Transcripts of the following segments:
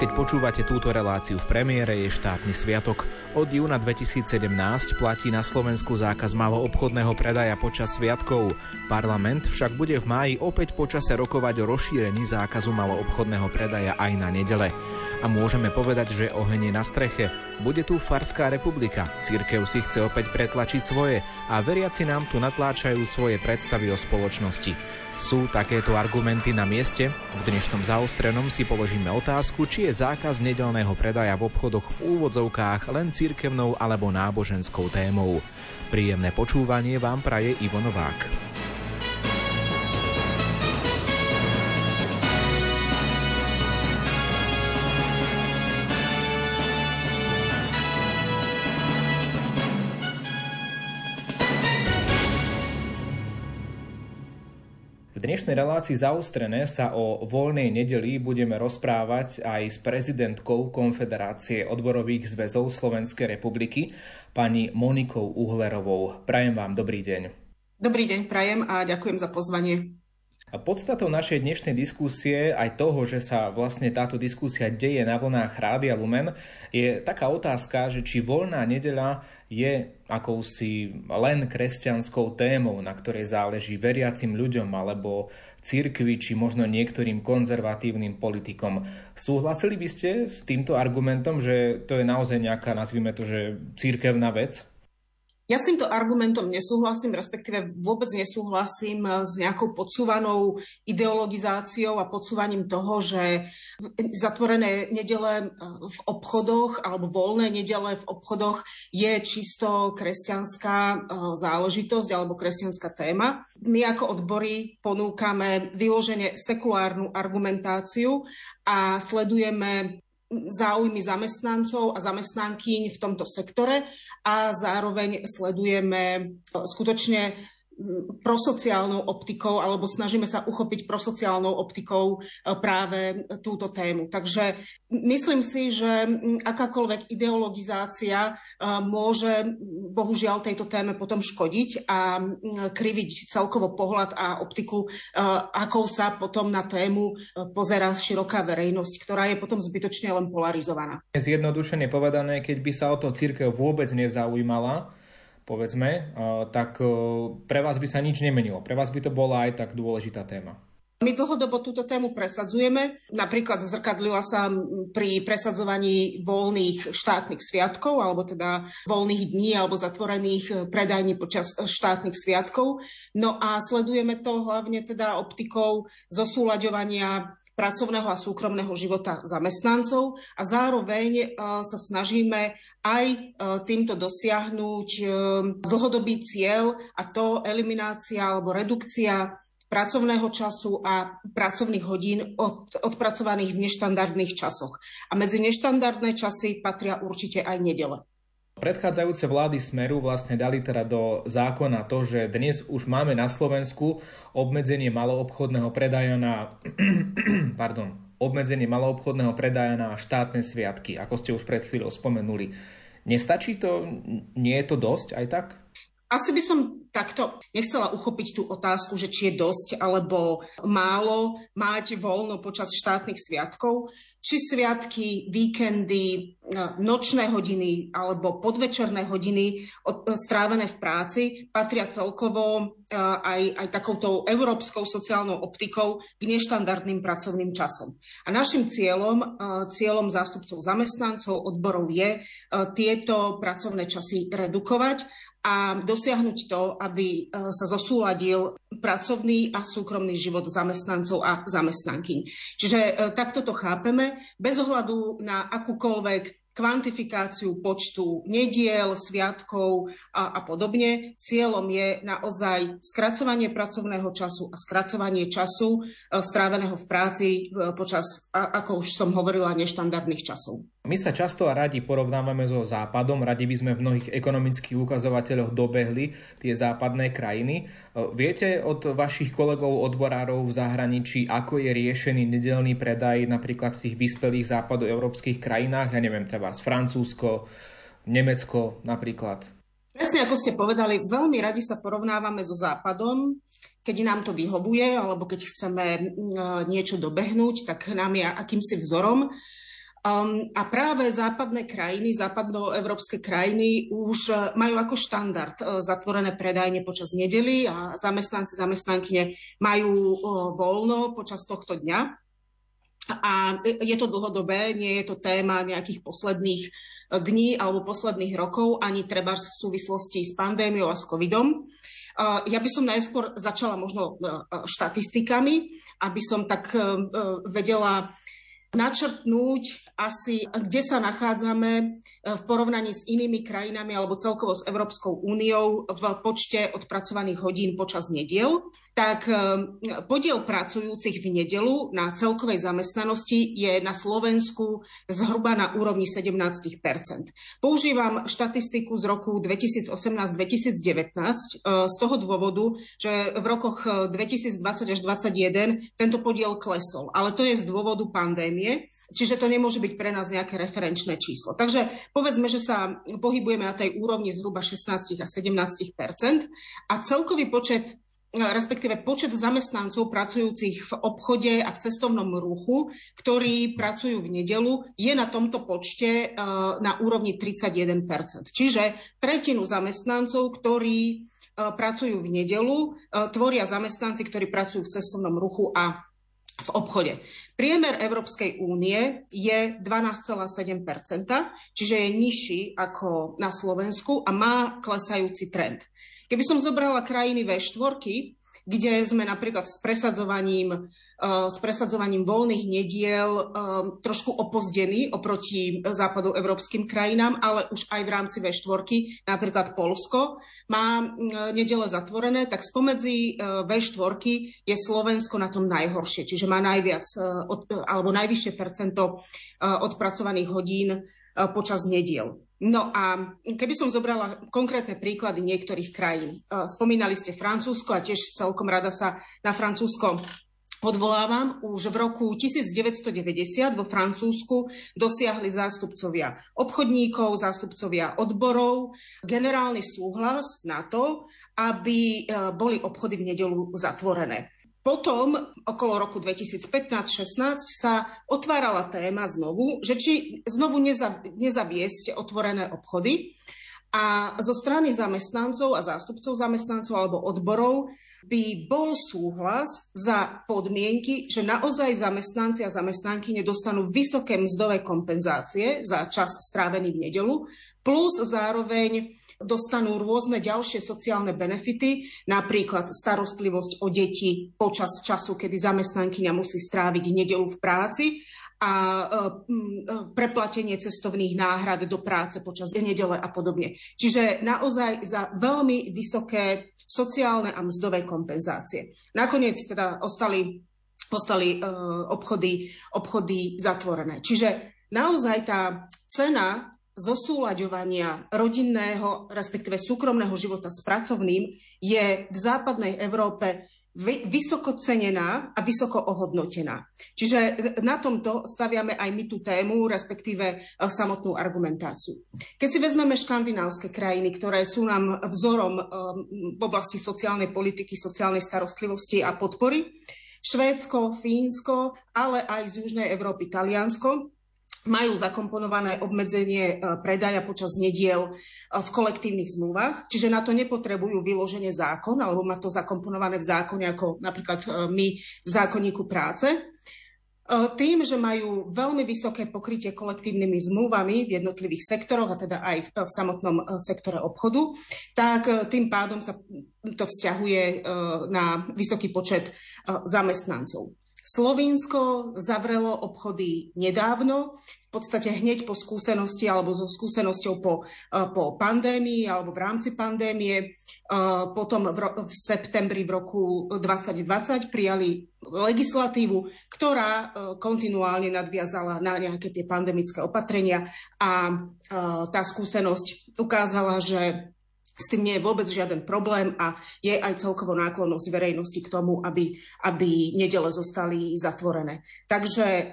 Keď počúvate túto reláciu v premiére, je štátny sviatok. Od júna 2017 platí na Slovensku zákaz maloobchodného predaja počas sviatkov. Parlament však bude v máji opäť počase rokovať o rozšírení zákazu maloobchodného predaja aj na nedele. A môžeme povedať, že oheň je na streche. Bude tu Farská republika. Církev si chce opäť pretlačiť svoje a veriaci nám tu natláčajú svoje predstavy o spoločnosti. Sú takéto argumenty na mieste? V dnešnom zaostrenom si položíme otázku, či je zákaz nedelného predaja v obchodoch v úvodzovkách len cirkevnou alebo náboženskou témou. Príjemné počúvanie vám praje Ivo Novák. Dnešnej relácii zaustrené sa o voľnej nedeli budeme rozprávať aj s prezidentkou Konfederácie odborových zväzov Slovenskej republiky, pani Monikou Uhlerovou. Prajem vám dobrý deň. Dobrý deň, prajem a ďakujem za pozvanie. A podstatou našej dnešnej diskusie, aj toho, že sa vlastne táto diskusia deje na vlnách Rádia Lumen, je taká otázka, že či voľná nedeľa je akousi len kresťanskou témou, na ktorej záleží veriacim ľuďom alebo cirkvi či možno niektorým konzervatívnym politikom. Súhlasili by ste s týmto argumentom, že to je naozaj nejaká, nazvime to, že církevná vec? Ja s týmto argumentom nesúhlasím, respektíve vôbec nesúhlasím eh, s nejakou podsúvanou ideologizáciou a podsúvaním toho, že zatvorené nedele eh, v obchodoch alebo voľné nedele v obchodoch je čisto kresťanská eh, záležitosť alebo kresťanská téma. My ako odbory ponúkame vyložene sekulárnu argumentáciu a sledujeme záujmy zamestnancov a zamestnankyň v tomto sektore a zároveň sledujeme skutočne prosociálnou optikou, alebo snažíme sa uchopiť prosociálnou optikou e, práve túto tému. Takže myslím si, že akákoľvek ideologizácia e, môže bohužiaľ tejto téme potom škodiť a kriviť celkovo pohľad a optiku, e, akou sa potom na tému pozerá široká verejnosť, ktorá je potom zbytočne len polarizovaná. Zjednodušene povedané, keď by sa o to církev vôbec nezaujímala, povedzme, tak pre vás by sa nič nemenilo. Pre vás by to bola aj tak dôležitá téma. My dlhodobo túto tému presadzujeme. Napríklad zrkadlila sa pri presadzovaní voľných štátnych sviatkov, alebo teda voľných dní alebo zatvorených predajní počas štátnych sviatkov. No a sledujeme to hlavne teda optikou zosúľaďovania pracovného a súkromného života zamestnancov a zároveň e, sa snažíme aj e, týmto dosiahnuť e, dlhodobý cieľ a to eliminácia alebo redukcia pracovného času a pracovných hodín od, odpracovaných v neštandardných časoch. A medzi neštandardné časy patria určite aj nedele. Predchádzajúce vlády Smeru vlastne dali teda do zákona to, že dnes už máme na Slovensku obmedzenie maloobchodného predaja na pardon, obmedzenie maloobchodného predaja na štátne sviatky, ako ste už pred chvíľou spomenuli. Nestačí to? Nie je to dosť aj tak? Asi by som takto nechcela uchopiť tú otázku, že či je dosť alebo málo mať voľno počas štátnych sviatkov, či sviatky, víkendy, e, nočné hodiny alebo podvečerné hodiny e, strávené v práci patria celkovo e, aj, aj takouto európskou sociálnou optikou k neštandardným pracovným časom. A našim cieľom, cieľom zástupcov zamestnancov, odborov je tieto pracovné časy redukovať a dosiahnuť to, aby e, sa zosúladil pracovný a súkromný život zamestnancov a zamestnankyň. Čiže e, takto to chápeme, bez ohľadu na akúkoľvek kvantifikáciu počtu nediel, sviatkov a, a podobne. Cieľom je naozaj skracovanie pracovného času a skracovanie času e, stráveného v práci počas, ako už som hovorila, neštandardných časov. My sa často a radi porovnávame so Západom, radi by sme v mnohých ekonomických ukazovateľoch dobehli tie západné krajiny. E, viete od vašich kolegov odborárov v zahraničí, ako je riešený nedelný predaj napríklad v tých vyspelých západoeurópskych krajinách, ja neviem, treba z Francúzsko, Nemecko napríklad? Presne ako ste povedali, veľmi radi sa porovnávame so Západom, keď nám to vyhovuje, alebo keď chceme niečo dobehnúť, tak nám je akýmsi vzorom. Um, a práve západné krajiny, západnoevropské krajiny už majú ako štandard uh, zatvorené predajne počas nedely a zamestnanci, zamestnankyne majú voľno počas tohto dňa. A je to dlhodobé, nie je to téma nejakých posledných uh, dní alebo posledných rokov, ani treba v súvislosti s pandémiou a s covidom. Ja by som najskôr začala možno štatistikami, aby som tak vedela načrtnúť asi, kde sa nachádzame e, v porovnaní s inými krajinami alebo celkovo s Európskou úniou v počte odpracovaných hodín počas nediel, tak e, podiel pracujúcich v nedelu na celkovej zamestnanosti je na Slovensku zhruba na úrovni 17 Používam štatistiku z roku 2018-2019 e, z toho dôvodu, že v rokoch 2020 až 2021 tento podiel klesol, ale to je z dôvodu pandémie, čiže to nemôže byť byť pre nás nejaké referenčné číslo. Takže povedzme, že sa pohybujeme na tej úrovni zhruba 16 a 17% a celkový počet respektíve počet zamestnancov pracujúcich v obchode a v cestovnom ruchu, ktorí pracujú v nedelu, je na tomto počte e, na úrovni 31% Čiže tretinu zamestnancov, ktorí e, pracujú v nedelu, e, tvoria zamestnanci, ktorí pracujú v cestovnom ruchu a v obchode. Priemer Európskej únie je 12,7% čiže je nižší ako na Slovensku a má klesajúci trend. Keby som zobrala krajiny V4, kde sme napríklad s presadzovaním, eh, s presadzovaním voľných nediel eh, trošku opozdení oproti západu európskym krajinám, ale už aj v rámci V4, napríklad Polsko má eh, nedele zatvorené, tak spomedzi V4 je Slovensko na tom najhoršie, čiže má najviac alebo najvyššie percento odpracovaných hodín počas nediel. No a keby som zobrala konkrétne príklady niektorých krajín. E, spomínali ste Francúzsko a tiež celkom rada sa na Francúzsko odvolávam. Už v roku 1990 vo Francúzsku dosiahli zástupcovia obchodníkov, zástupcovia odborov generálny súhlas na to, aby e, boli obchody v nedelu zatvorené. Potom, okolo roku 2015-16, sa otvárala téma znovu, že či znovu nezaviesť otvorené obchody. A zo strany zamestnancov a zástupcov zamestnancov alebo odborov by bol súhlas za podmienky, že naozaj zamestnanci a zamestnanky nedostanú vysoké mzdové kompenzácie za čas strávený v nedelu, plus zároveň dostanú rôzne ďalšie sociálne benefity, napríklad starostlivosť o deti počas času, kedy zamestnankyňa musí stráviť nedelu v práci a e, e, preplatenie cestovných náhrad do práce počas nedele a podobne. Čiže naozaj za veľmi vysoké sociálne a mzdové kompenzácie. Nakoniec teda ostali, ostali e, obchody, obchody zatvorené. Čiže naozaj tá cena zosúľaďovania rodinného, respektíve súkromného života s pracovným je v západnej Európe vysoko cenená a vysoko ohodnotená. Čiže na tomto staviame aj my tú tému, respektíve e, samotnú argumentáciu. Keď si vezmeme škandinávske krajiny, ktoré sú nám vzorom e, v oblasti sociálnej politiky, sociálnej starostlivosti a podpory, Švédsko, Fínsko, ale aj z Južnej Európy Taliansko, majú zakomponované obmedzenie e, predaja počas nediel e, v kolektívnych zmluvách, čiže na to nepotrebujú vyloženie zákon, alebo má to zakomponované v zákone, ako napríklad e, my v zákonníku práce. Tým, že majú veľmi vysoké pokrytie kolektívnymi zmluvami v jednotlivých sektoroch, a teda aj v, v samotnom sektore obchodu, tak tým pádom sa to vzťahuje na vysoký počet zamestnancov. Slovinsko zavrelo obchody nedávno, v podstate hneď po skúsenosti alebo so skúsenosťou po, e, po pandémii alebo v rámci pandémie. E, potom v, ro- v septembri v roku 2020 prijali legislatívu, ktorá e, kontinuálne nadviazala na nejaké tie pandemické opatrenia a tá skúsenosť ukázala, že s tým nie je vôbec žiaden problém a je aj celkovo náklonnosť verejnosti k tomu, aby, aby nedele zostali zatvorené. Takže e,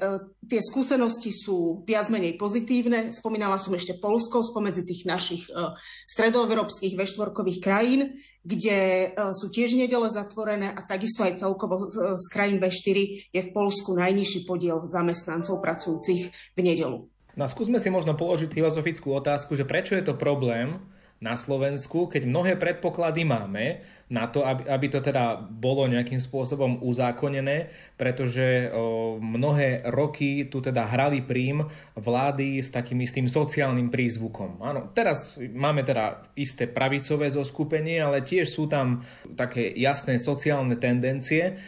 tie skúsenosti sú viac menej pozitívne. Spomínala som ešte Polsko spomedzi tých našich e, stredoeurópskych veštvorkových krajín, kde e, sú tiež nedele zatvorené a takisto aj celkovo z, z krajín V4 je v Polsku najnižší podiel zamestnancov pracujúcich v nedelu. No skúsme si možno položiť filozofickú otázku, že prečo je to problém, na Slovensku, keď mnohé predpoklady máme na to, aby, aby to teda bolo nejakým spôsobom uzákonené, pretože o, mnohé roky tu teda hrali prím vlády s takým istým sociálnym prízvukom. Áno, teraz máme teda isté pravicové zoskupenie, ale tiež sú tam také jasné sociálne tendencie,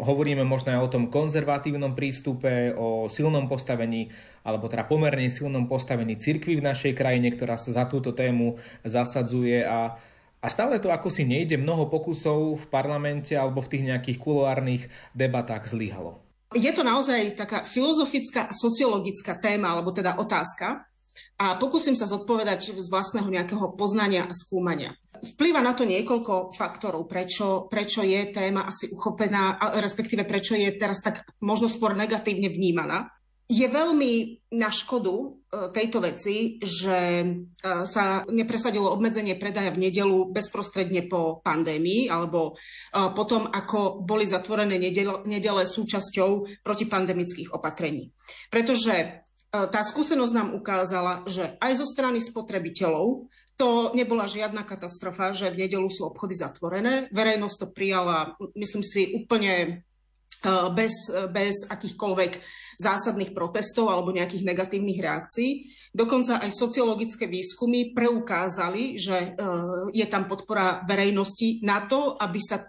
hovoríme možno aj o tom konzervatívnom prístupe, o silnom postavení alebo teda pomerne silnom postavení cirkvi v našej krajine, ktorá sa za túto tému zasadzuje a a stále to ako si nejde, mnoho pokusov v parlamente alebo v tých nejakých kuloárnych debatách zlyhalo. Je to naozaj taká filozofická a sociologická téma, alebo teda otázka. A pokúsim sa zodpovedať z vlastného nejakého poznania a skúmania. Vplýva na to niekoľko faktorov, prečo, prečo je téma asi uchopená, respektíve prečo je teraz tak možno skôr negatívne vnímaná. Je veľmi na škodu e, tejto veci, že e, sa nepresadilo obmedzenie predaja v nedelu bezprostredne po pandémii alebo e, potom, ako boli zatvorené nedele, nedele súčasťou protipandemických opatrení. Pretože tá skúsenosť nám ukázala, že aj zo strany spotrebiteľov to nebola žiadna katastrofa, že v nedelu sú obchody zatvorené. Verejnosť to prijala, myslím si, úplne bez, bez akýchkoľvek zásadných protestov alebo nejakých negatívnych reakcií. Dokonca aj sociologické výskumy preukázali, že e, je tam podpora verejnosti na to, aby sa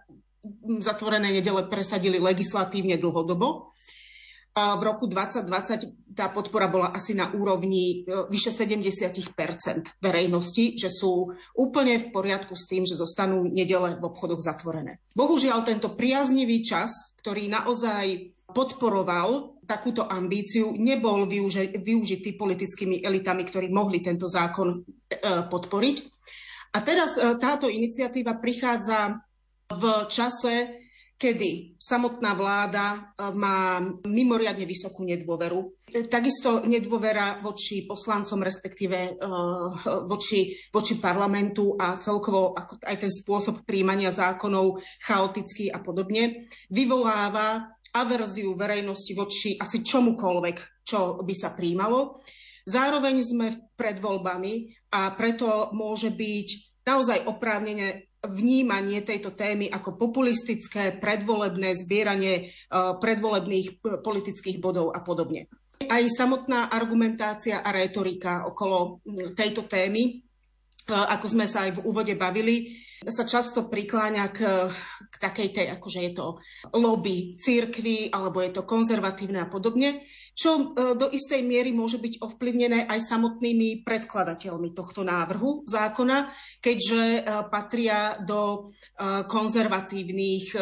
zatvorené nedele presadili legislatívne dlhodobo. V roku 2020 tá podpora bola asi na úrovni e, vyše 70% verejnosti, že sú úplne v poriadku s tým, že zostanú nedele v obchodoch zatvorené. Bohužiaľ, tento priaznivý čas, ktorý naozaj podporoval takúto ambíciu, nebol využitý politickými elitami, ktorí mohli tento zákon e, podporiť. A teraz e, táto iniciatíva prichádza v čase, kedy samotná vláda e, má mimoriadne vysokú nedôveru. Takisto nedôvera voči poslancom, respektíve e, voči, voči parlamentu a celkovo aj ten spôsob príjmania zákonov chaotický a podobne, vyvoláva averziu verejnosti voči asi čomukoľvek, čo by sa príjmalo. Zároveň sme pred voľbami a preto môže byť naozaj oprávnene vnímanie tejto témy ako populistické, predvolebné zbieranie e, predvolebných politických bodov a podobne. Aj samotná argumentácia a retorika okolo tejto témy, ako sme sa aj v úvode bavili, sa často prikláňa k, k takej tej, akože je to lobby církvy, alebo je to konzervatívne a podobne, čo e, do istej miery môže byť ovplyvnené aj samotnými predkladateľmi tohto návrhu zákona, keďže e, patria do e, konzervatívnych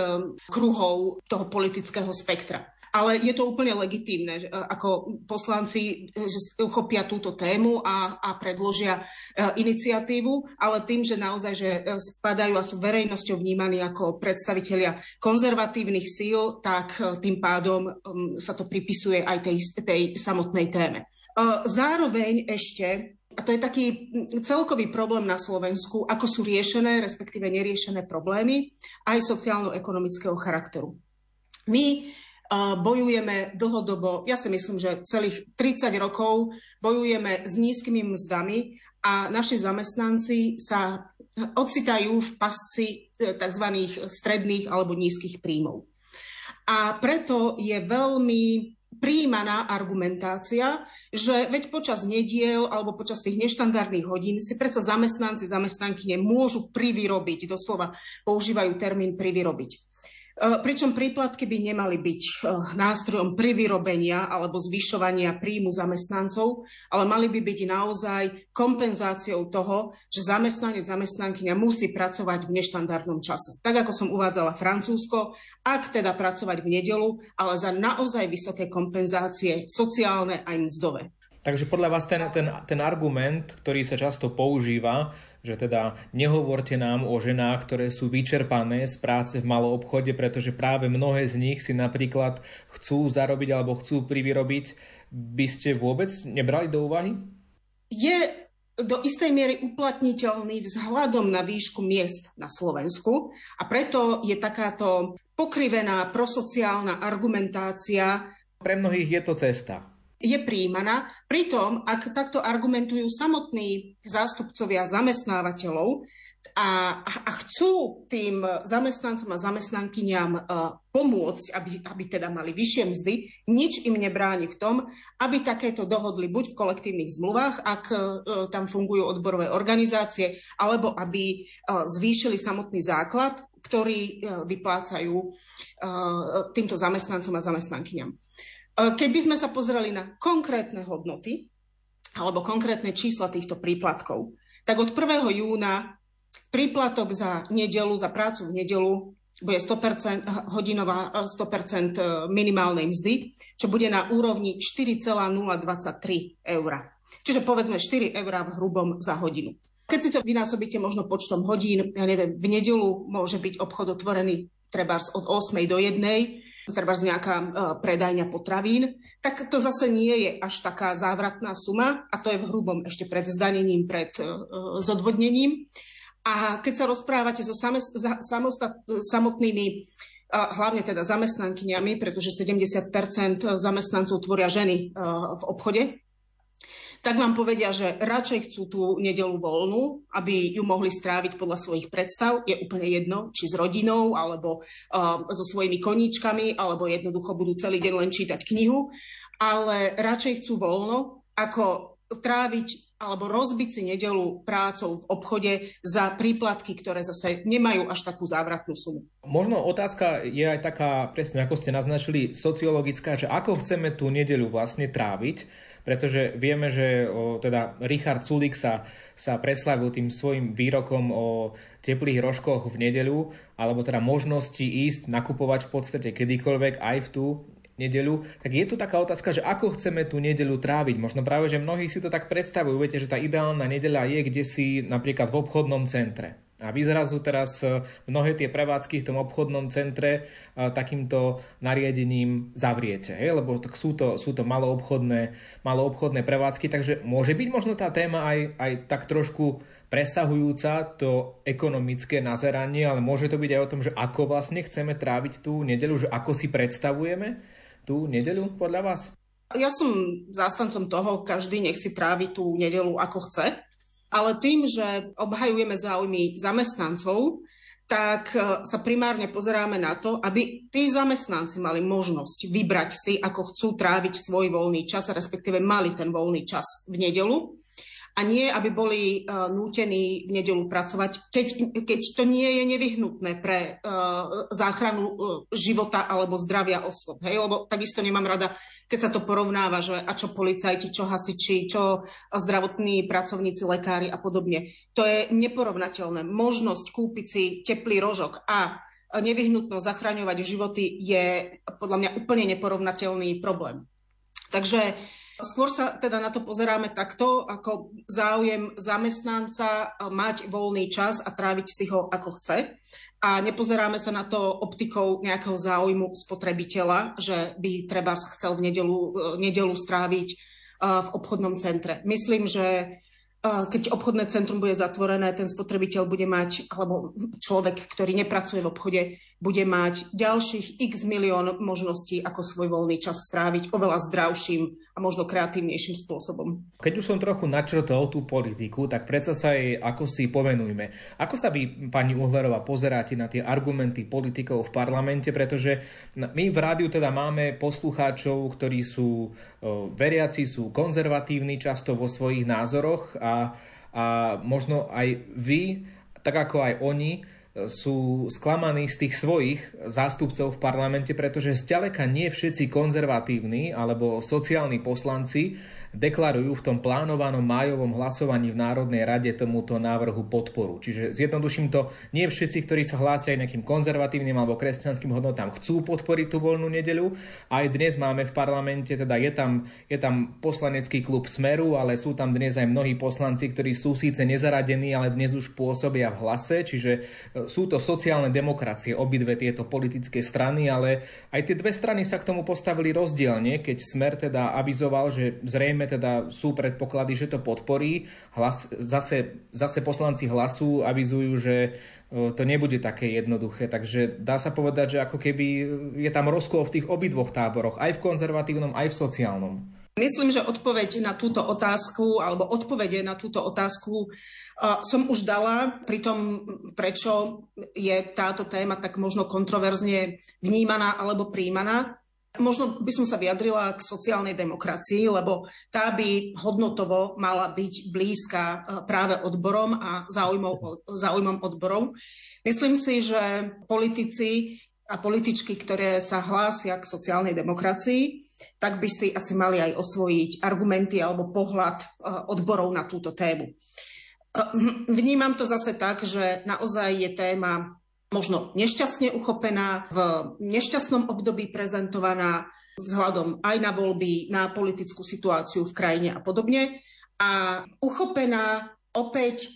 kruhov toho politického spektra. Ale je to úplne legitímne, ako poslanci že uchopia túto tému a, a predložia iniciatívu, ale tým, že naozaj, že spadajú a sú verejnosťou vnímaní ako predstavitelia konzervatívnych síl, tak e, tým pádom sa to pripisuje aj tej, tej samotnej téme. E, zároveň ešte a to je taký celkový problém na Slovensku, ako sú riešené, respektíve neriešené problémy aj sociálno-ekonomického charakteru. My e, bojujeme dlhodobo, ja si myslím, že celých 30 rokov bojujeme s nízkymi mzdami a naši zamestnanci sa ocitajú v pasci e, tzv. stredných alebo nízkych príjmov. A preto je veľmi príjmaná argumentácia, že veď počas nediel alebo počas tých neštandardných hodín si predsa zamestnanci, zamestnanky nemôžu privyrobiť, doslova používajú termín privyrobiť. E, pričom príplatky by nemali byť e, nástrojom privyrobenia alebo zvyšovania príjmu zamestnancov, ale mali by byť naozaj kompenzáciou toho, že zamestnanec, zamestnankyňa musí pracovať v neštandardnom čase. Tak ako som uvádzala Francúzsko, ak teda pracovať v nedelu, ale za naozaj vysoké kompenzácie sociálne aj mzdové. Takže podľa vás ten, ten, ten argument, ktorý sa často používa, že teda nehovorte nám o ženách, ktoré sú vyčerpané z práce v malom obchode, pretože práve mnohé z nich si napríklad chcú zarobiť alebo chcú privyrobiť. By ste vôbec nebrali do úvahy? Je do istej miery uplatniteľný vzhľadom na výšku miest na Slovensku a preto je takáto pokrivená prosociálna argumentácia. Pre mnohých je to cesta. Je príjmaná. Pritom, ak takto argumentujú samotní zástupcovia zamestnávateľov, a, a chcú tým zamestnancom a zamestnankyňam uh, pomôcť, aby, aby teda mali vyššie mzdy, nič im nebráni v tom, aby takéto dohodli buď v kolektívnych zmluvách, ak uh, tam fungujú odborové organizácie, alebo aby uh, zvýšili samotný základ, ktorý vyplácajú týmto zamestnancom a zamestnankyňam. Keby sme sa pozreli na konkrétne hodnoty alebo konkrétne čísla týchto príplatkov, tak od 1. júna Príplatok za nedelu, za prácu v nedelu bude 100% hodinová 100% e, minimálnej mzdy, čo bude na úrovni 4,023 eur. Čiže povedzme 4 eur v hrubom za hodinu. Keď si to vynásobíte možno počtom hodín, ja neviem, v nedelu môže byť obchod otvorený treba od 8 do 1, treba nejaká uh, predajňa potravín, tak to zase nie je až taká závratná suma a to je v hrubom ešte pred zdanením, pred uh, zodvodnením. A keď sa rozprávate so samostat, samotnými hlavne teda zamestnankyňami, pretože 70% zamestnancov tvoria ženy v obchode, tak vám povedia, že radšej chcú tú nedelu voľnú, aby ju mohli stráviť podľa svojich predstav. Je úplne jedno, či s rodinou, alebo uh, so svojimi koníčkami, alebo jednoducho budú celý deň len čítať knihu. Ale radšej chcú voľno, ako tráviť alebo rozbiť si nedelu prácou v obchode za príplatky, ktoré zase nemajú až takú závratnú sumu. Možno otázka je aj taká, presne ako ste naznačili, sociologická, že ako chceme tú nedeľu vlastne tráviť, pretože vieme, že o, teda Richard Sulik sa, sa preslavil tým svojim výrokom o teplých rožkoch v nedeľu, alebo teda možnosti ísť nakupovať v podstate kedykoľvek aj v tú nedeľu, tak je tu taká otázka, že ako chceme tú nedeľu tráviť. Možno práve, že mnohí si to tak predstavujú. Viete, že tá ideálna nedeľa je kde si napríklad v obchodnom centre. A vy zrazu teraz e, mnohé tie prevádzky v tom obchodnom centre e, takýmto nariadením zavriete, hej? lebo tak sú, to, sú to maloobchodné, maloobchodné prevádzky, takže môže byť možno tá téma aj, aj tak trošku presahujúca to ekonomické nazeranie, ale môže to byť aj o tom, že ako vlastne chceme tráviť tú nedeľu, že ako si predstavujeme tú nedeľu podľa vás? Ja som zástancom toho, každý nech si trávi tú nedelu ako chce, ale tým, že obhajujeme záujmy zamestnancov, tak e, sa primárne pozeráme na to, aby tí zamestnanci mali možnosť vybrať si, ako chcú tráviť svoj voľný čas, respektíve mali ten voľný čas v nedelu a nie, aby boli uh, nútení v nedelu pracovať, keď, keď to nie je nevyhnutné pre uh, záchranu uh, života alebo zdravia osôb. Hej? Lebo takisto nemám rada, keď sa to porovnáva, že a čo policajti, čo hasiči, čo zdravotní pracovníci, lekári a podobne. To je neporovnateľné. Možnosť kúpiť si teplý rožok a nevyhnutno zachraňovať životy je podľa mňa úplne neporovnateľný problém. Takže Skôr sa teda na to pozeráme takto, ako záujem zamestnanca mať voľný čas a tráviť si ho ako chce. A nepozeráme sa na to optikou nejakého záujmu spotrebiteľa, že by treba chcel v nedelu, nedelu stráviť v obchodnom centre. Myslím, že keď obchodné centrum bude zatvorené, ten spotrebiteľ bude mať, alebo človek, ktorý nepracuje v obchode, bude mať ďalších x milión možností, ako svoj voľný čas stráviť oveľa zdravším a možno kreatívnejším spôsobom. Keď už som trochu načrtol tú politiku, tak predsa sa jej ako si povenujme. Ako sa vy, pani Uhlerová, pozeráte na tie argumenty politikov v parlamente, pretože my v rádiu teda máme poslucháčov, ktorí sú veriaci, sú konzervatívni často vo svojich názoroch a, a možno aj vy, tak ako aj oni, sú sklamaní z tých svojich zástupcov v parlamente, pretože zďaleka nie všetci konzervatívni alebo sociálni poslanci deklarujú v tom plánovanom májovom hlasovaní v Národnej rade tomuto návrhu podporu. Čiže zjednoduším to, nie všetci, ktorí sa hlásia aj nejakým konzervatívnym alebo kresťanským hodnotám, chcú podporiť tú voľnú nedeľu. Aj dnes máme v parlamente, teda je tam, je tam poslanecký klub Smeru, ale sú tam dnes aj mnohí poslanci, ktorí sú síce nezaradení, ale dnes už pôsobia v hlase, čiže e, sú to sociálne demokracie, obidve tieto politické strany, ale aj tie dve strany sa k tomu postavili rozdielne, keď Smer teda avizoval, že zrejme teda sú predpoklady, že to podporí. Hlas, zase, zase poslanci hlasu avizujú, že to nebude také jednoduché. Takže dá sa povedať, že ako keby je tam rozkol v tých obidvoch táboroch, aj v konzervatívnom, aj v sociálnom. Myslím, že odpoveď na túto otázku, alebo odpovede na túto otázku som už dala pri tom, prečo je táto téma tak možno kontroverzne vnímaná alebo príjmaná. Možno by som sa vyjadrila k sociálnej demokracii, lebo tá by hodnotovo mala byť blízka e, práve odborom a záujmom, záujmom odborov. Myslím si, že politici a političky, ktoré sa hlásia k sociálnej demokracii, tak by si asi mali aj osvojiť argumenty alebo pohľad e, odborov na túto tému. Vnímam to zase tak, že naozaj je téma možno nešťastne uchopená, v nešťastnom období prezentovaná vzhľadom aj na voľby, na politickú situáciu v krajine a podobne. A uchopená opäť,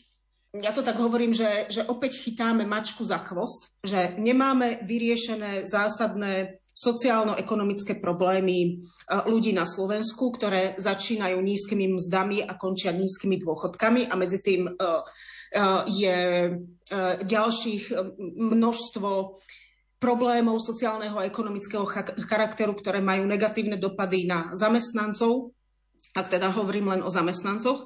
ja to tak hovorím, že, že opäť chytáme mačku za chvost, že nemáme vyriešené zásadné sociálno-ekonomické problémy e, ľudí na Slovensku, ktoré začínajú nízkymi mzdami a končia nízkymi dôchodkami a medzi tým e, Eh, je ďalších množstvo problémov sociálneho a ekonomického charakteru, ktoré majú negatívne dopady na zamestnancov, ak teda hovorím len o zamestnancoch.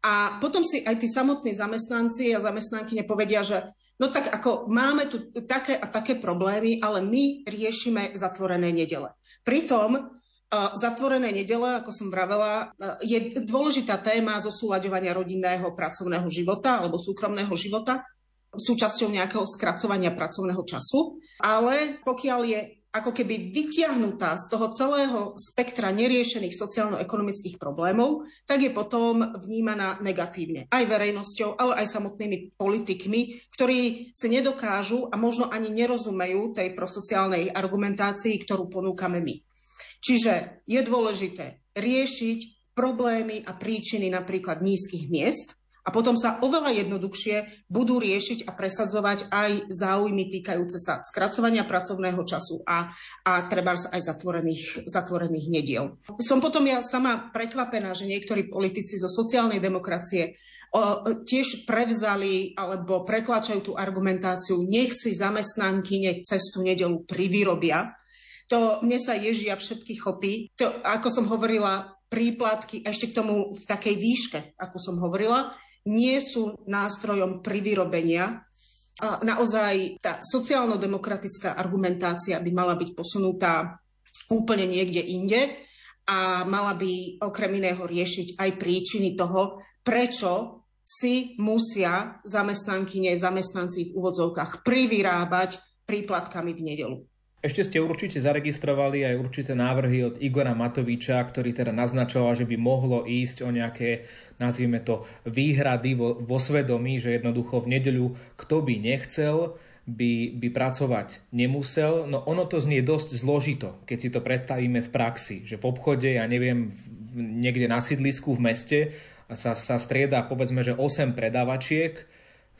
A potom si aj tí samotní zamestnanci a zamestnanky nepovedia, že no tak ako máme tu také a také problémy, ale my riešime zatvorené nedele. Pritom Zatvorené nedele, ako som vravela, je dôležitá téma zosúľaďovania rodinného pracovného života alebo súkromného života súčasťou nejakého skracovania pracovného času. Ale pokiaľ je ako keby vytiahnutá z toho celého spektra neriešených sociálno-ekonomických problémov, tak je potom vnímaná negatívne. Aj verejnosťou, ale aj samotnými politikmi, ktorí si nedokážu a možno ani nerozumejú tej prosociálnej argumentácii, ktorú ponúkame my. Čiže je dôležité riešiť problémy a príčiny napríklad nízkych miest a potom sa oveľa jednoduchšie budú riešiť a presadzovať aj záujmy týkajúce sa skracovania pracovného času a, a treba aj zatvorených, zatvorených nediel. Som potom ja sama prekvapená, že niektorí politici zo sociálnej demokracie o, tiež prevzali alebo pretláčajú tú argumentáciu, nech si zamestnanky cez tú nedelu privyrobia to mne sa ježia všetky chopy. To, ako som hovorila, príplatky ešte k tomu v takej výške, ako som hovorila, nie sú nástrojom privyrobenia. A naozaj tá sociálno-demokratická argumentácia by mala byť posunutá úplne niekde inde a mala by okrem iného riešiť aj príčiny toho, prečo si musia zamestnankyne, zamestnanci v úvodzovkách privyrábať príplatkami v nedelu. Ešte ste určite zaregistrovali aj určité návrhy od Igora Matoviča, ktorý teda naznačoval, že by mohlo ísť o nejaké, nazvime to, výhrady vo, vo svedomí, že jednoducho v nedeľu kto by nechcel, by, by pracovať nemusel. No ono to znie dosť zložito, keď si to predstavíme v praxi, že v obchode, ja neviem, niekde na sídlisku v meste sa, sa strieda povedzme, že 8 predávačiek,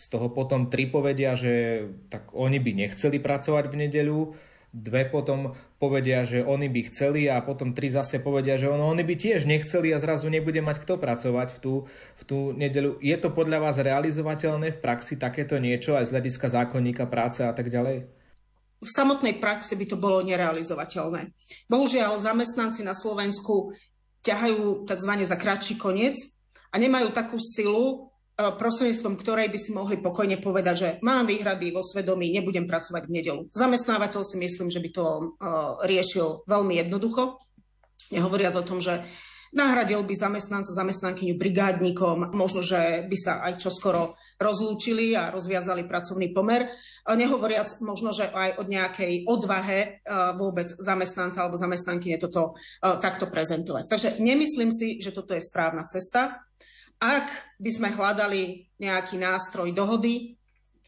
z toho potom tri povedia, že tak oni by nechceli pracovať v nedeľu, dve potom povedia, že oni by chceli a potom tri zase povedia, že ono, oni by tiež nechceli a zrazu nebude mať kto pracovať v tú, v tú nedelu. Je to podľa vás realizovateľné v praxi takéto niečo aj z hľadiska zákonníka práce a tak ďalej? V samotnej praxi by to bolo nerealizovateľné. Bohužiaľ, zamestnanci na Slovensku ťahajú tzv. za kratší koniec a nemajú takú silu, prostredníctvom ktorej by si mohli pokojne povedať, že mám výhrady vo svedomí, nebudem pracovať v nedelu. Zamestnávateľ si myslím, že by to uh, riešil veľmi jednoducho. Nehovoriac o tom, že Nahradil by zamestnanca, zamestnankyňu brigádnikom, možno, že by sa aj čoskoro rozlúčili a rozviazali pracovný pomer. Nehovoriac možno, že aj od nejakej odvahe vôbec zamestnanca alebo zamestnankyne toto takto prezentovať. Takže nemyslím si, že toto je správna cesta. Ak by sme hľadali nejaký nástroj dohody,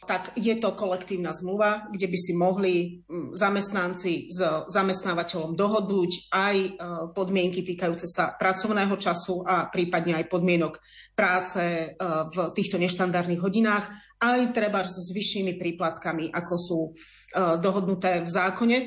tak je to kolektívna zmluva, kde by si mohli mm, zamestnanci s zamestnávateľom dohodnúť aj e, podmienky týkajúce sa pracovného času a prípadne aj podmienok práce e, v týchto neštandardných hodinách, aj treba s vyššími príplatkami, ako sú e, dohodnuté v zákone.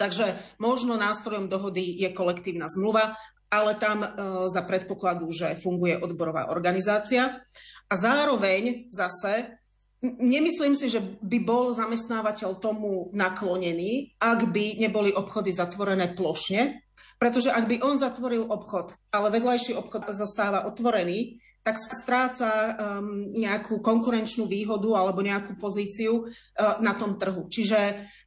Takže možno nástrojom dohody je kolektívna zmluva, ale tam za predpokladu, že funguje odborová organizácia. A zároveň zase Nemyslím si, že by bol zamestnávateľ tomu naklonený, ak by neboli obchody zatvorené plošne, pretože ak by on zatvoril obchod, ale vedľajší obchod zostáva otvorený, tak stráca um, nejakú konkurenčnú výhodu alebo nejakú pozíciu uh, na tom trhu. Čiže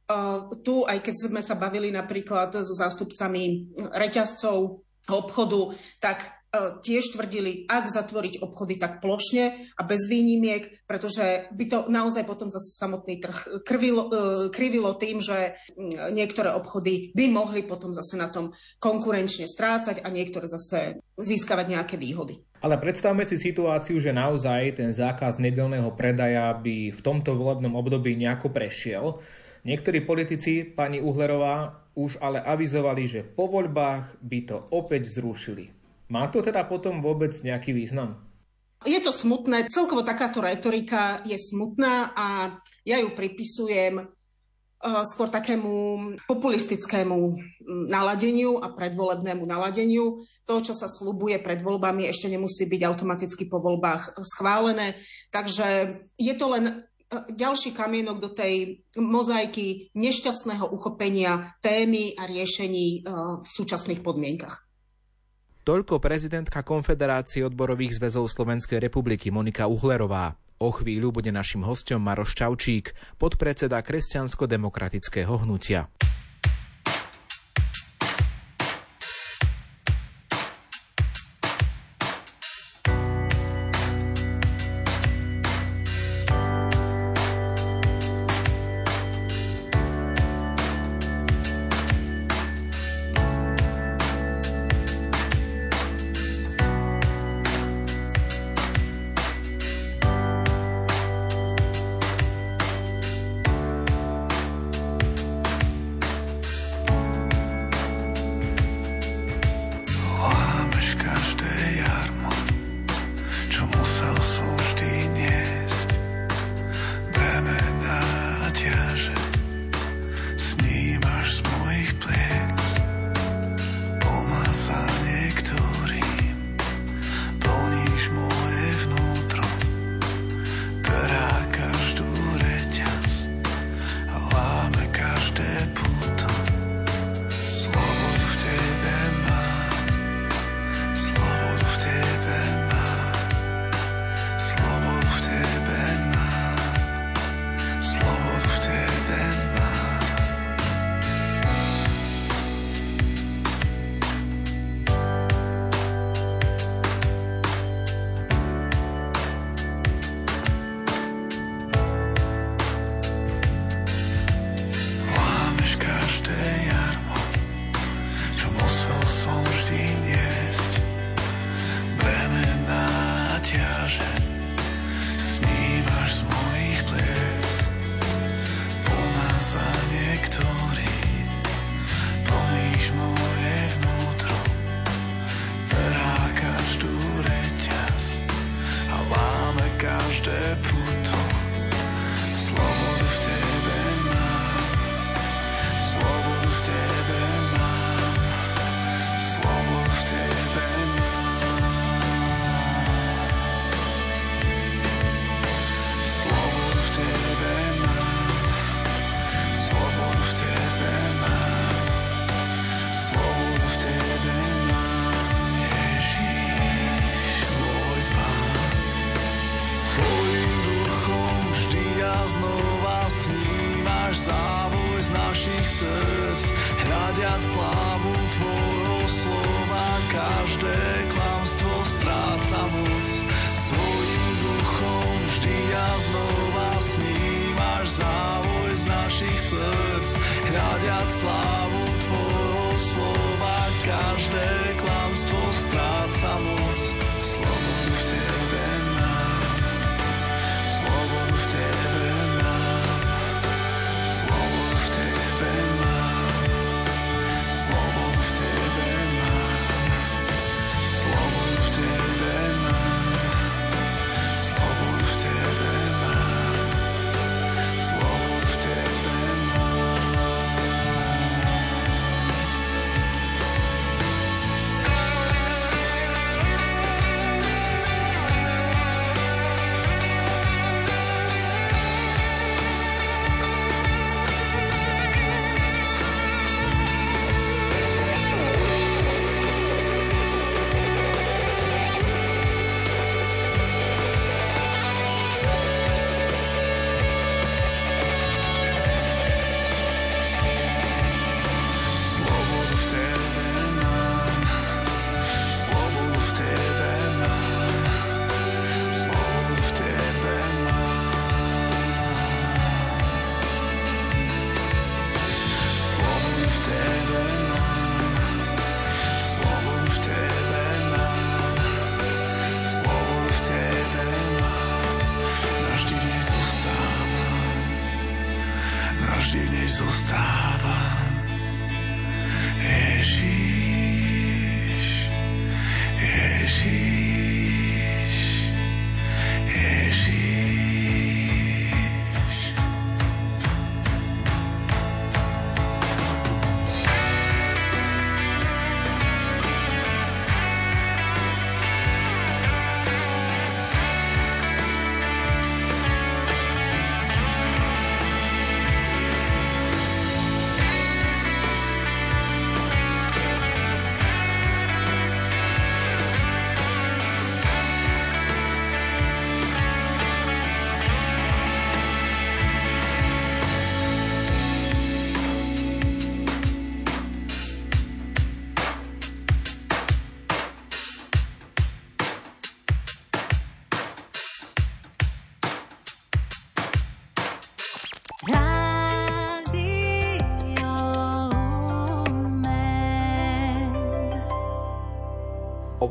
uh, tu, aj keď sme sa bavili napríklad so zástupcami reťazcov obchodu, tak E, tiež tvrdili, ak zatvoriť obchody tak plošne a bez výnimiek, pretože by to naozaj potom zase samotný trh krvilo, e, krivilo tým, že niektoré obchody by mohli potom zase na tom konkurenčne strácať a niektoré zase získavať nejaké výhody. Ale predstavme si situáciu, že naozaj ten zákaz nedelného predaja by v tomto volebnom období nejako prešiel. Niektorí politici, pani Uhlerová, už ale avizovali, že po voľbách by to opäť zrušili. Má to teda potom vôbec nejaký význam? Je to smutné, celkovo takáto retorika je smutná a ja ju pripisujem eh, skôr takému populistickému naladeniu a predvolebnému naladeniu. To, čo sa slubuje pred voľbami, ešte nemusí byť automaticky po voľbách schválené. Takže je to len ďalší kamienok do tej mozaiky nešťastného uchopenia témy a riešení eh, v súčasných podmienkach. Toľko prezidentka Konfederácie odborových zväzov Slovenskej republiky Monika Uhlerová. O chvíľu bude našim hostom Maroš Čaučík, podpredseda kresťansko-demokratického hnutia.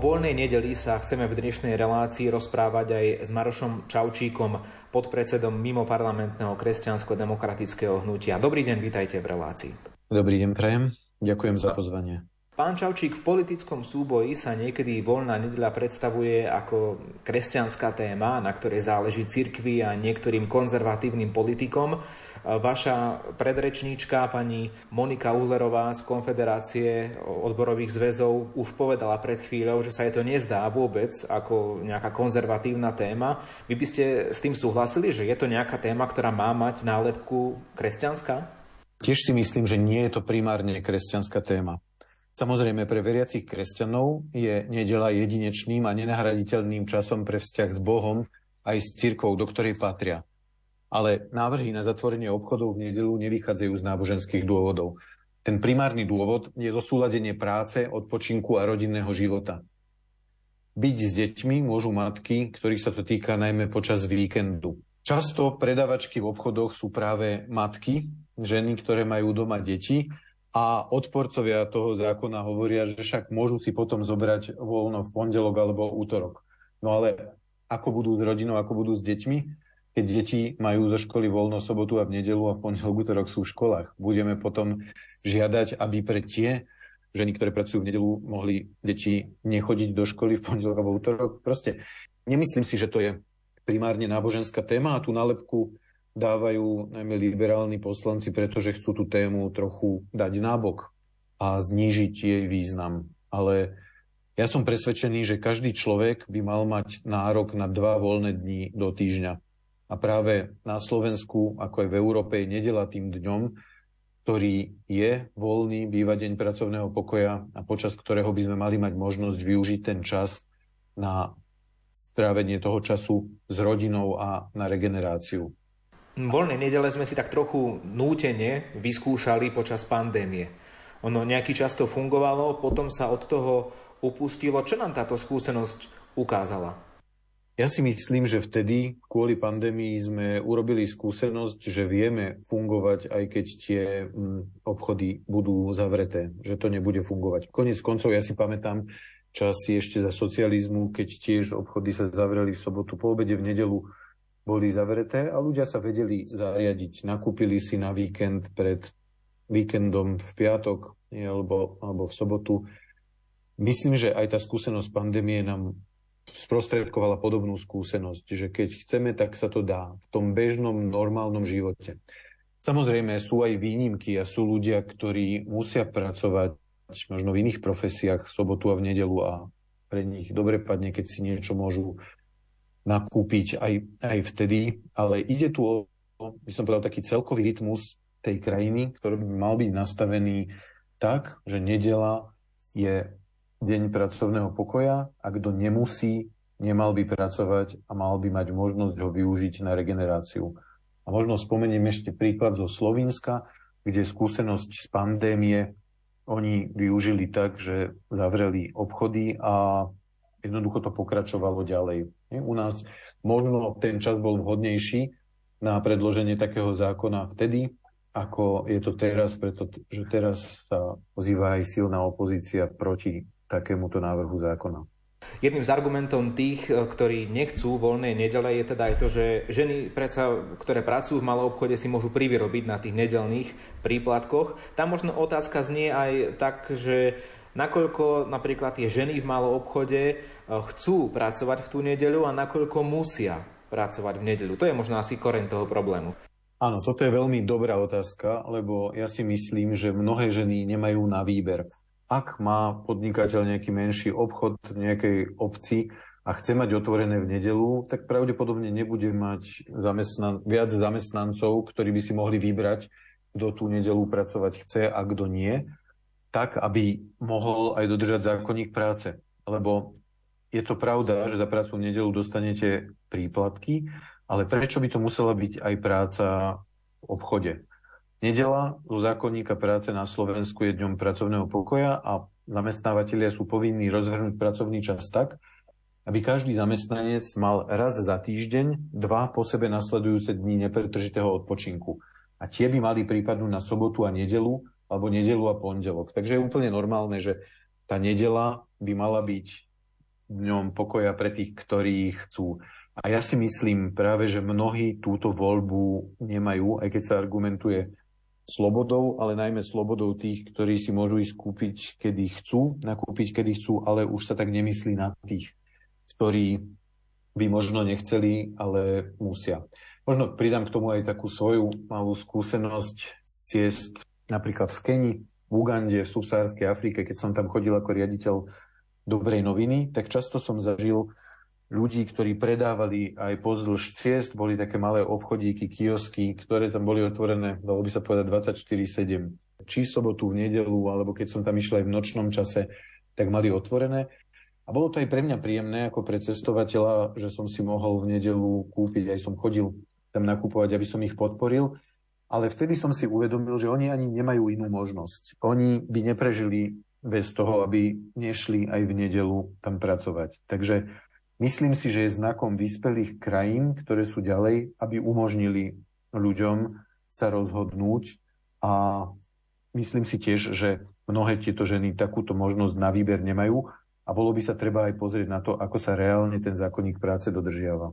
Voľnej nedeli sa chceme v dnešnej relácii rozprávať aj s Marošom Čaučíkom, podpredsedom mimo parlamentného kresťansko-demokratického hnutia. Dobrý deň, vítajte v relácii. Dobrý deň, prajem. Ďakujem za pozvanie. Pán Čaučík, v politickom súboji sa niekedy voľná nedeľa predstavuje ako kresťanská téma, na ktorej záleží cirkvi a niektorým konzervatívnym politikom. Vaša predrečníčka, pani Monika Uhlerová z Konfederácie odborových zväzov už povedala pred chvíľou, že sa jej to nezdá vôbec ako nejaká konzervatívna téma. Vy by ste s tým súhlasili, že je to nejaká téma, ktorá má mať nálepku kresťanská? Tiež si myslím, že nie je to primárne kresťanská téma. Samozrejme, pre veriacich kresťanov je nedela jedinečným a nenahraditeľným časom pre vzťah s Bohom aj s cirkvou, do ktorej patria ale návrhy na zatvorenie obchodov v nedelu nevychádzajú z náboženských dôvodov. Ten primárny dôvod je zosúladenie práce, odpočinku a rodinného života. Byť s deťmi môžu matky, ktorých sa to týka najmä počas víkendu. Často predavačky v obchodoch sú práve matky, ženy, ktoré majú doma deti a odporcovia toho zákona hovoria, že však môžu si potom zobrať voľno v pondelok alebo útorok. No ale ako budú s rodinou, ako budú s deťmi? Keď deti majú zo školy voľno sobotu a v nedelu a v pondelok útorok sú v školách. Budeme potom žiadať, aby pre tie ženy, ktoré pracujú v nedelu, mohli deti nechodiť do školy v pondelok alebo útorok. Proste nemyslím si, že to je primárne náboženská téma a tú nálepku dávajú najmä liberálni poslanci, pretože chcú tú tému trochu dať nábok a znížiť jej význam. Ale ja som presvedčený, že každý človek by mal mať nárok na dva voľné dní do týždňa. A práve na Slovensku, ako aj v Európe, je nedela tým dňom, ktorý je voľný, býva deň pracovného pokoja a počas ktorého by sme mali mať možnosť využiť ten čas na strávenie toho času s rodinou a na regeneráciu. Voľnej nedele sme si tak trochu nútene vyskúšali počas pandémie. Ono nejaký čas to fungovalo, potom sa od toho upustilo. Čo nám táto skúsenosť ukázala? Ja si myslím, že vtedy kvôli pandémii sme urobili skúsenosť, že vieme fungovať, aj keď tie mm, obchody budú zavreté, že to nebude fungovať. Konec koncov ja si pamätám časy ešte za socializmu, keď tiež obchody sa zavreli v sobotu po obede, v nedelu boli zavreté a ľudia sa vedeli zariadiť. Nakúpili si na víkend pred víkendom v piatok alebo, alebo v sobotu. Myslím, že aj tá skúsenosť pandémie nám sprostredkovala podobnú skúsenosť, že keď chceme, tak sa to dá v tom bežnom, normálnom živote. Samozrejme sú aj výnimky a sú ľudia, ktorí musia pracovať možno v iných profesiách v sobotu a v nedelu a pre nich dobre padne, keď si niečo môžu nakúpiť aj, aj vtedy, ale ide tu o, by som povedal, taký celkový rytmus tej krajiny, ktorý by mal byť nastavený tak, že nedela je deň pracovného pokoja a kto nemusí, nemal by pracovať a mal by mať možnosť ho využiť na regeneráciu. A možno spomeniem ešte príklad zo Slovenska, kde skúsenosť z pandémie oni využili tak, že zavreli obchody a jednoducho to pokračovalo ďalej. U nás možno ten čas bol vhodnejší na predloženie takého zákona vtedy, ako je to teraz, pretože teraz sa ozýva aj silná opozícia proti takémuto návrhu zákona. Jedným z argumentov tých, e, ktorí nechcú voľné nedele, je teda aj to, že ženy, predsa, ktoré pracujú v malom obchode, si môžu privyrobiť na tých nedelných príplatkoch. Tam možno otázka znie aj tak, že nakoľko napríklad tie ženy v malom obchode e, chcú pracovať v tú nedeľu a nakoľko musia pracovať v nedeľu. To je možno asi koreň toho problému. Áno, toto je veľmi dobrá otázka, lebo ja si myslím, že mnohé ženy nemajú na výber ak má podnikateľ nejaký menší obchod v nejakej obci a chce mať otvorené v nedelu, tak pravdepodobne nebude mať zamestnan- viac zamestnancov, ktorí by si mohli vybrať, kto tú nedelu pracovať chce a kto nie, tak, aby mohol aj dodržať zákonník práce. Lebo je to pravda, že za prácu v nedelu dostanete príplatky, ale prečo by to musela byť aj práca v obchode? Nedela zo zákonníka práce na Slovensku je dňom pracovného pokoja a zamestnávateľia sú povinní rozhrnúť pracovný čas tak, aby každý zamestnanec mal raz za týždeň dva po sebe nasledujúce dní nepretržitého odpočinku. A tie by mali prípadnúť na sobotu a nedelu, alebo nedelu a pondelok. Takže je úplne normálne, že tá nedela by mala byť dňom pokoja pre tých, ktorí chcú. A ja si myslím práve, že mnohí túto voľbu nemajú, aj keď sa argumentuje slobodou, ale najmä slobodou tých, ktorí si môžu ísť kúpiť, kedy chcú, nakúpiť, kedy chcú, ale už sa tak nemyslí na tých, ktorí by možno nechceli, ale musia. Možno pridám k tomu aj takú svoju malú skúsenosť z ciest napríklad v Keni, v Ugande, v subsahárskej Afrike, keď som tam chodil ako riaditeľ dobrej noviny, tak často som zažil ľudí, ktorí predávali aj pozdĺž ciest, boli také malé obchodíky, kiosky, ktoré tam boli otvorené, dalo by sa povedať 24-7. Či sobotu, v nedelu, alebo keď som tam išiel aj v nočnom čase, tak mali otvorené. A bolo to aj pre mňa príjemné ako pre cestovateľa, že som si mohol v nedelu kúpiť, aj som chodil tam nakupovať, aby som ich podporil. Ale vtedy som si uvedomil, že oni ani nemajú inú možnosť. Oni by neprežili bez toho, aby nešli aj v nedelu tam pracovať. Takže Myslím si, že je znakom vyspelých krajín, ktoré sú ďalej, aby umožnili ľuďom sa rozhodnúť. A myslím si tiež, že mnohé tieto ženy takúto možnosť na výber nemajú. A bolo by sa treba aj pozrieť na to, ako sa reálne ten zákonník práce dodržiava.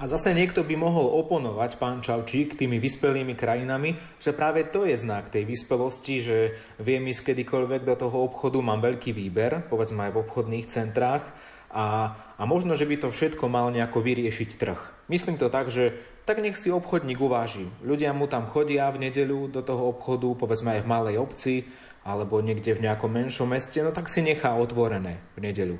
A zase niekto by mohol oponovať, pán Čaučík, tými vyspelými krajinami, že práve to je znak tej vyspelosti, že viem ísť kedykoľvek do toho obchodu, mám veľký výber, povedzme aj v obchodných centrách, a, a možno, že by to všetko mal nejako vyriešiť trh. Myslím to tak, že tak nech si obchodník uváži. Ľudia mu tam chodia v nedeľu do toho obchodu, povedzme aj v malej obci, alebo niekde v nejakom menšom meste, no tak si nechá otvorené v nedeľu.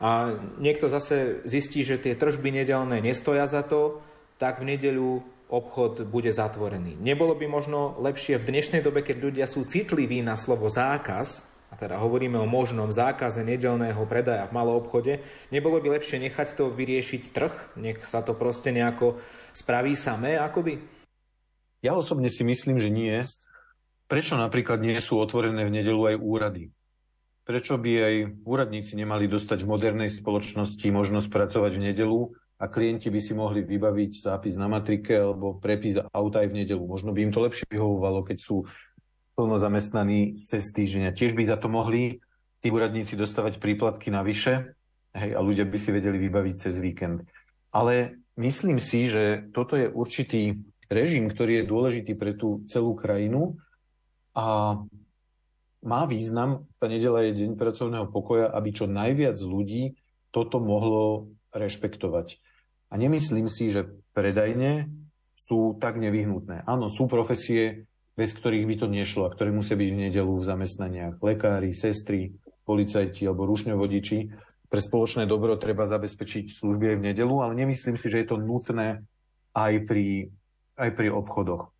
A niekto zase zistí, že tie tržby nedelné nestoja za to, tak v nedeľu obchod bude zatvorený. Nebolo by možno lepšie v dnešnej dobe, keď ľudia sú citliví na slovo zákaz, a teda hovoríme o možnom zákaze nedelného predaja v malom obchode, nebolo by lepšie nechať to vyriešiť trh? Nech sa to proste nejako spraví samé, akoby? Ja osobne si myslím, že nie. Prečo napríklad nie sú otvorené v nedelu aj úrady? Prečo by aj úradníci nemali dostať v modernej spoločnosti možnosť pracovať v nedelu a klienti by si mohli vybaviť zápis na matrike alebo prepis auta aj v nedelu. Možno by im to lepšie vyhovovalo, keď sú plno zamestnaní cez týždeň. Tiež by za to mohli tí úradníci dostávať príplatky navyše hej, a ľudia by si vedeli vybaviť cez víkend. Ale myslím si, že toto je určitý režim, ktorý je dôležitý pre tú celú krajinu a má význam, tá nedela je deň pracovného pokoja, aby čo najviac ľudí toto mohlo rešpektovať. A nemyslím si, že predajne sú tak nevyhnutné. Áno, sú profesie, bez ktorých by to nešlo a ktoré musia byť v nedelu v zamestnaniach. Lekári, sestry, policajti alebo rušňovodiči. Pre spoločné dobro treba zabezpečiť služby aj v nedelu, ale nemyslím si, že je to nutné aj pri, aj pri obchodoch.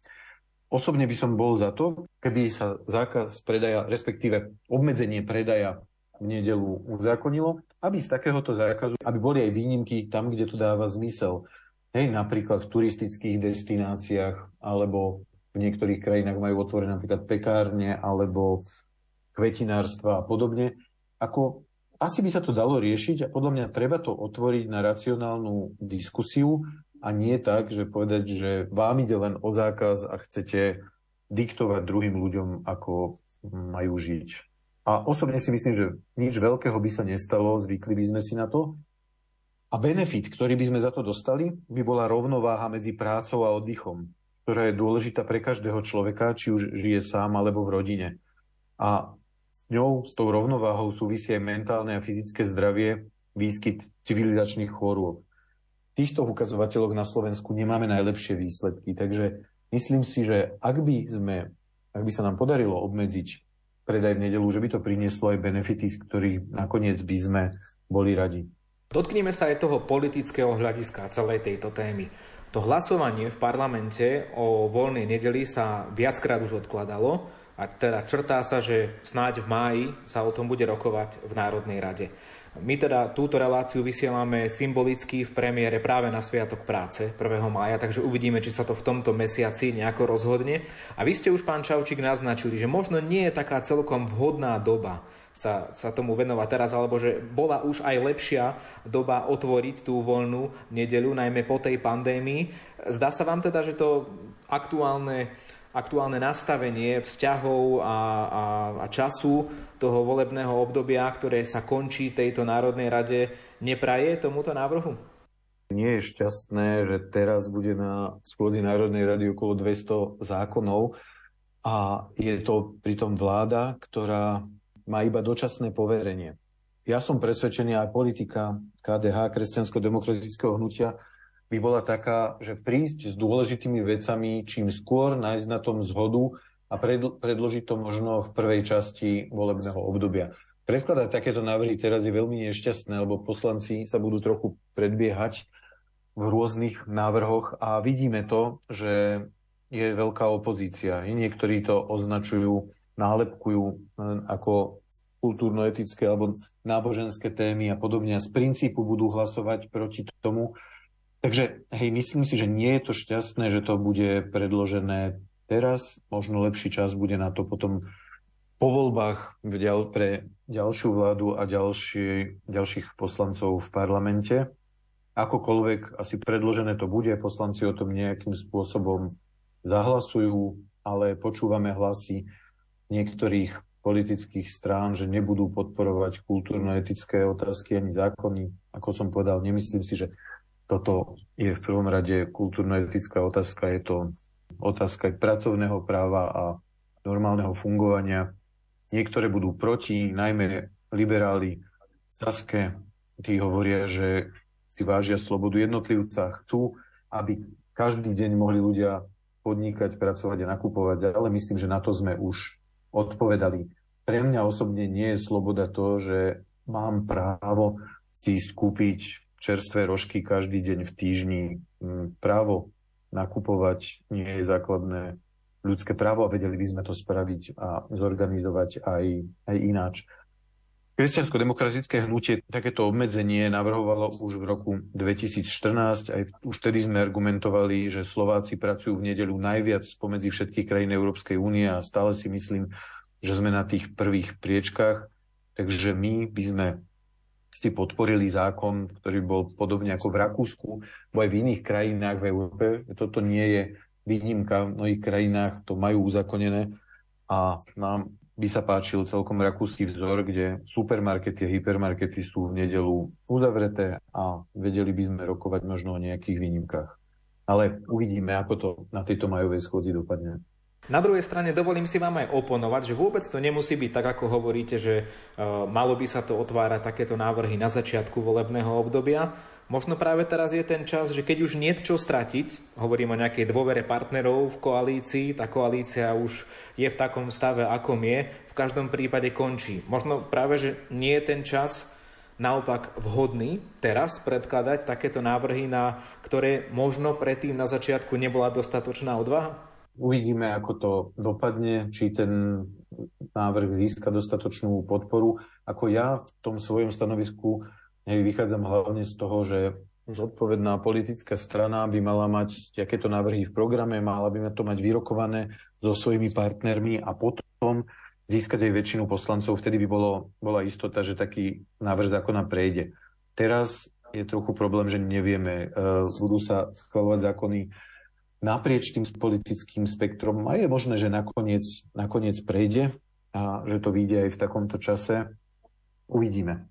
Osobne by som bol za to, keby sa zákaz predaja, respektíve obmedzenie predaja v nedelu uzákonilo, aby z takéhoto zákazu, aby boli aj výnimky tam, kde to dáva zmysel. Hej, napríklad v turistických destináciách, alebo v niektorých krajinách majú otvorené napríklad pekárne, alebo kvetinárstva a podobne. Ako, asi by sa to dalo riešiť a podľa mňa treba to otvoriť na racionálnu diskusiu a nie tak, že povedať, že vám ide len o zákaz a chcete diktovať druhým ľuďom, ako majú žiť. A osobne si myslím, že nič veľkého by sa nestalo, zvykli by sme si na to. A benefit, ktorý by sme za to dostali, by bola rovnováha medzi prácou a oddychom, ktorá je dôležitá pre každého človeka, či už žije sám alebo v rodine. A s ňou, s tou rovnováhou súvisí aj mentálne a fyzické zdravie, výskyt civilizačných chorôb. V týchto ukazovateľoch na Slovensku nemáme najlepšie výsledky, takže myslím si, že ak by, sme, ak by sa nám podarilo obmedziť predaj v nedelu, že by to prinieslo aj benefity, z ktorých nakoniec by sme boli radi. Dotknime sa aj toho politického hľadiska celej tejto témy. To hlasovanie v parlamente o voľnej nedeli sa viackrát už odkladalo a teda črtá sa, že snáď v máji sa o tom bude rokovať v Národnej rade. My teda túto reláciu vysielame symbolicky v premiére práve na Sviatok práce 1. mája, takže uvidíme, či sa to v tomto mesiaci nejako rozhodne. A vy ste už, pán Čaučík, naznačili, že možno nie je taká celkom vhodná doba sa, sa tomu venovať teraz, alebo že bola už aj lepšia doba otvoriť tú voľnú nedeľu, najmä po tej pandémii. Zdá sa vám teda, že to aktuálne aktuálne nastavenie vzťahov a, a, a času toho volebného obdobia, ktoré sa končí tejto Národnej rade, nepraje tomuto návrhu? Nie je šťastné, že teraz bude na schôdzi Národnej rady okolo 200 zákonov a je to pritom vláda, ktorá má iba dočasné poverenie. Ja som presvedčený aj politika KDH, kresťansko-demokratického hnutia, by bola taká, že prísť s dôležitými vecami čím skôr, nájsť na tom zhodu a predložiť to možno v prvej časti volebného obdobia. Predkladať takéto návrhy teraz je veľmi nešťastné, lebo poslanci sa budú trochu predbiehať v rôznych návrhoch a vidíme to, že je veľká opozícia. I niektorí to označujú, nálepkujú e, ako kultúrno-etické alebo náboženské témy a podobne. A z princípu budú hlasovať proti tomu, Takže hej, myslím si, že nie je to šťastné, že to bude predložené teraz. Možno lepší čas bude na to potom po voľbách pre ďalšiu vládu a ďalší, ďalších poslancov v parlamente. Akokoľvek asi predložené to bude, poslanci o tom nejakým spôsobom zahlasujú, ale počúvame hlasy niektorých politických strán, že nebudú podporovať kultúrno-etické otázky ani zákony. Ako som povedal, nemyslím si, že toto je v prvom rade kultúrno-etická otázka, je to otázka pracovného práva a normálneho fungovania. Niektoré budú proti, najmä liberáli Saske, tí hovoria, že si vážia slobodu jednotlivca, chcú, aby každý deň mohli ľudia podnikať, pracovať a nakupovať, ale myslím, že na to sme už odpovedali. Pre mňa osobne nie je sloboda to, že mám právo si skúpiť čerstvé rožky každý deň v týždni. Mm, právo nakupovať nie je základné ľudské právo a vedeli by sme to spraviť a zorganizovať aj, aj ináč. Kresťansko-demokratické hnutie takéto obmedzenie navrhovalo už v roku 2014. Aj už vtedy sme argumentovali, že Slováci pracujú v nedeľu najviac spomedzi všetkých krajín Európskej únie a stále si myslím, že sme na tých prvých priečkách. Takže my by sme ste podporili zákon, ktorý bol podobne ako v Rakúsku, bo aj v iných krajinách v Európe. Toto nie je výnimka, v mnohých krajinách to majú uzakonené a nám by sa páčil celkom rakúsky vzor, kde supermarkety a hypermarkety sú v nedelu uzavreté a vedeli by sme rokovať možno o nejakých výnimkách. Ale uvidíme, ako to na tejto majovej schodzi dopadne. Na druhej strane dovolím si vám aj oponovať, že vôbec to nemusí byť tak, ako hovoríte, že uh, malo by sa to otvárať takéto návrhy na začiatku volebného obdobia. Možno práve teraz je ten čas, že keď už nie čo stratiť, hovorím o nejakej dôvere partnerov v koalícii, tá koalícia už je v takom stave, akom je, v každom prípade končí. Možno práve, že nie je ten čas naopak vhodný teraz predkladať takéto návrhy, na ktoré možno predtým na začiatku nebola dostatočná odvaha? Uvidíme, ako to dopadne, či ten návrh získa dostatočnú podporu. Ako ja v tom svojom stanovisku vychádzam hlavne z toho, že zodpovedná politická strana by mala mať takéto návrhy v programe, mala by to mať vyrokované so svojimi partnermi a potom získať aj väčšinu poslancov. Vtedy by bolo, bola istota, že taký návrh zákona prejde. Teraz je trochu problém, že nevieme. E, budú sa schvalovať zákony naprieč tým politickým spektrom a je možné, že nakoniec, nakoniec prejde a že to vyjde aj v takomto čase. Uvidíme.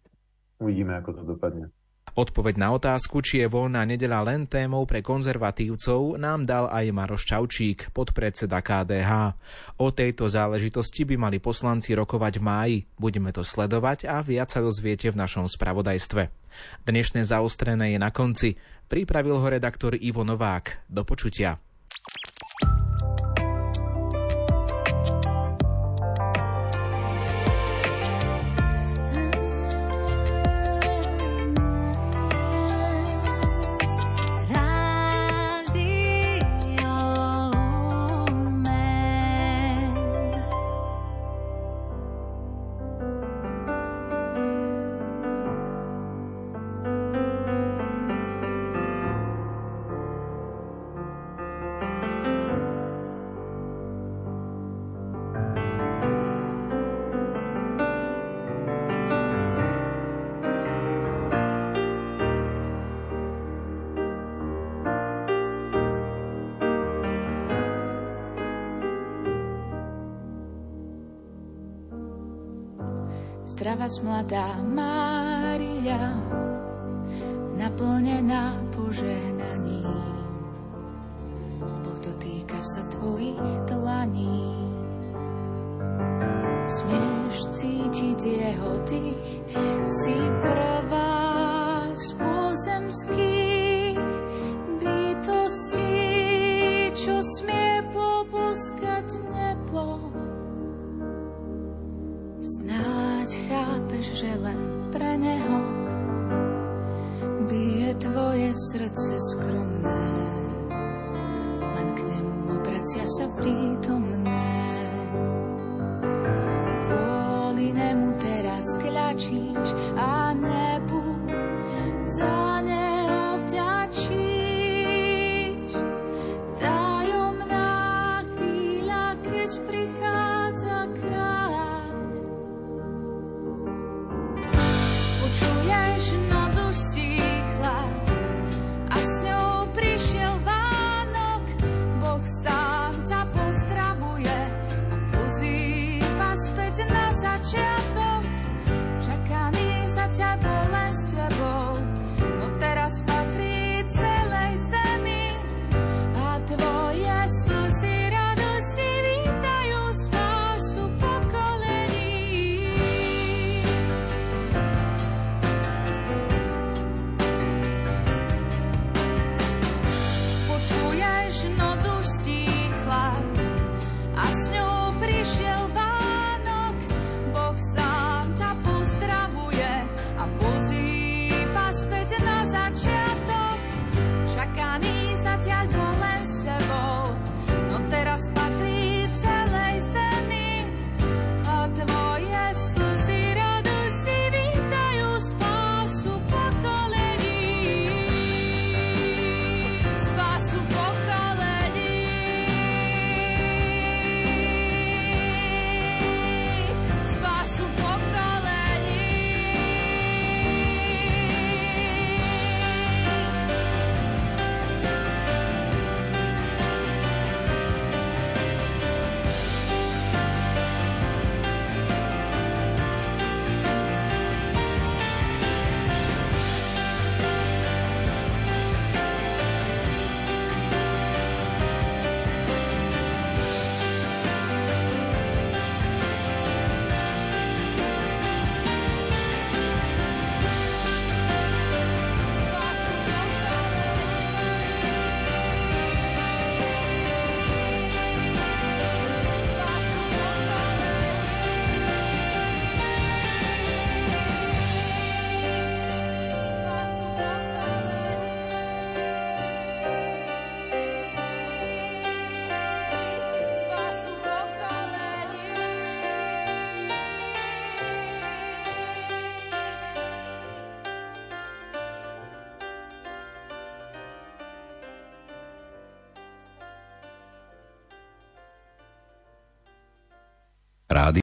Uvidíme, ako to dopadne. Odpoveď na otázku, či je voľná nedela len témou pre konzervatívcov, nám dal aj Maroš Čaučík, podpredseda KDH. O tejto záležitosti by mali poslanci rokovať v máji. Budeme to sledovať a viac sa dozviete v našom spravodajstve. Dnešné zaostrené je na konci. Pripravil ho redaktor Ivo Novák. Do počutia. Pozemských bytostí, čo smie poboskať nebo. chápeš, že len pre neho bije tvoje srdce skromné. Len k nemu obracia sa prítomné. Kvôli nemu teraz kľačíš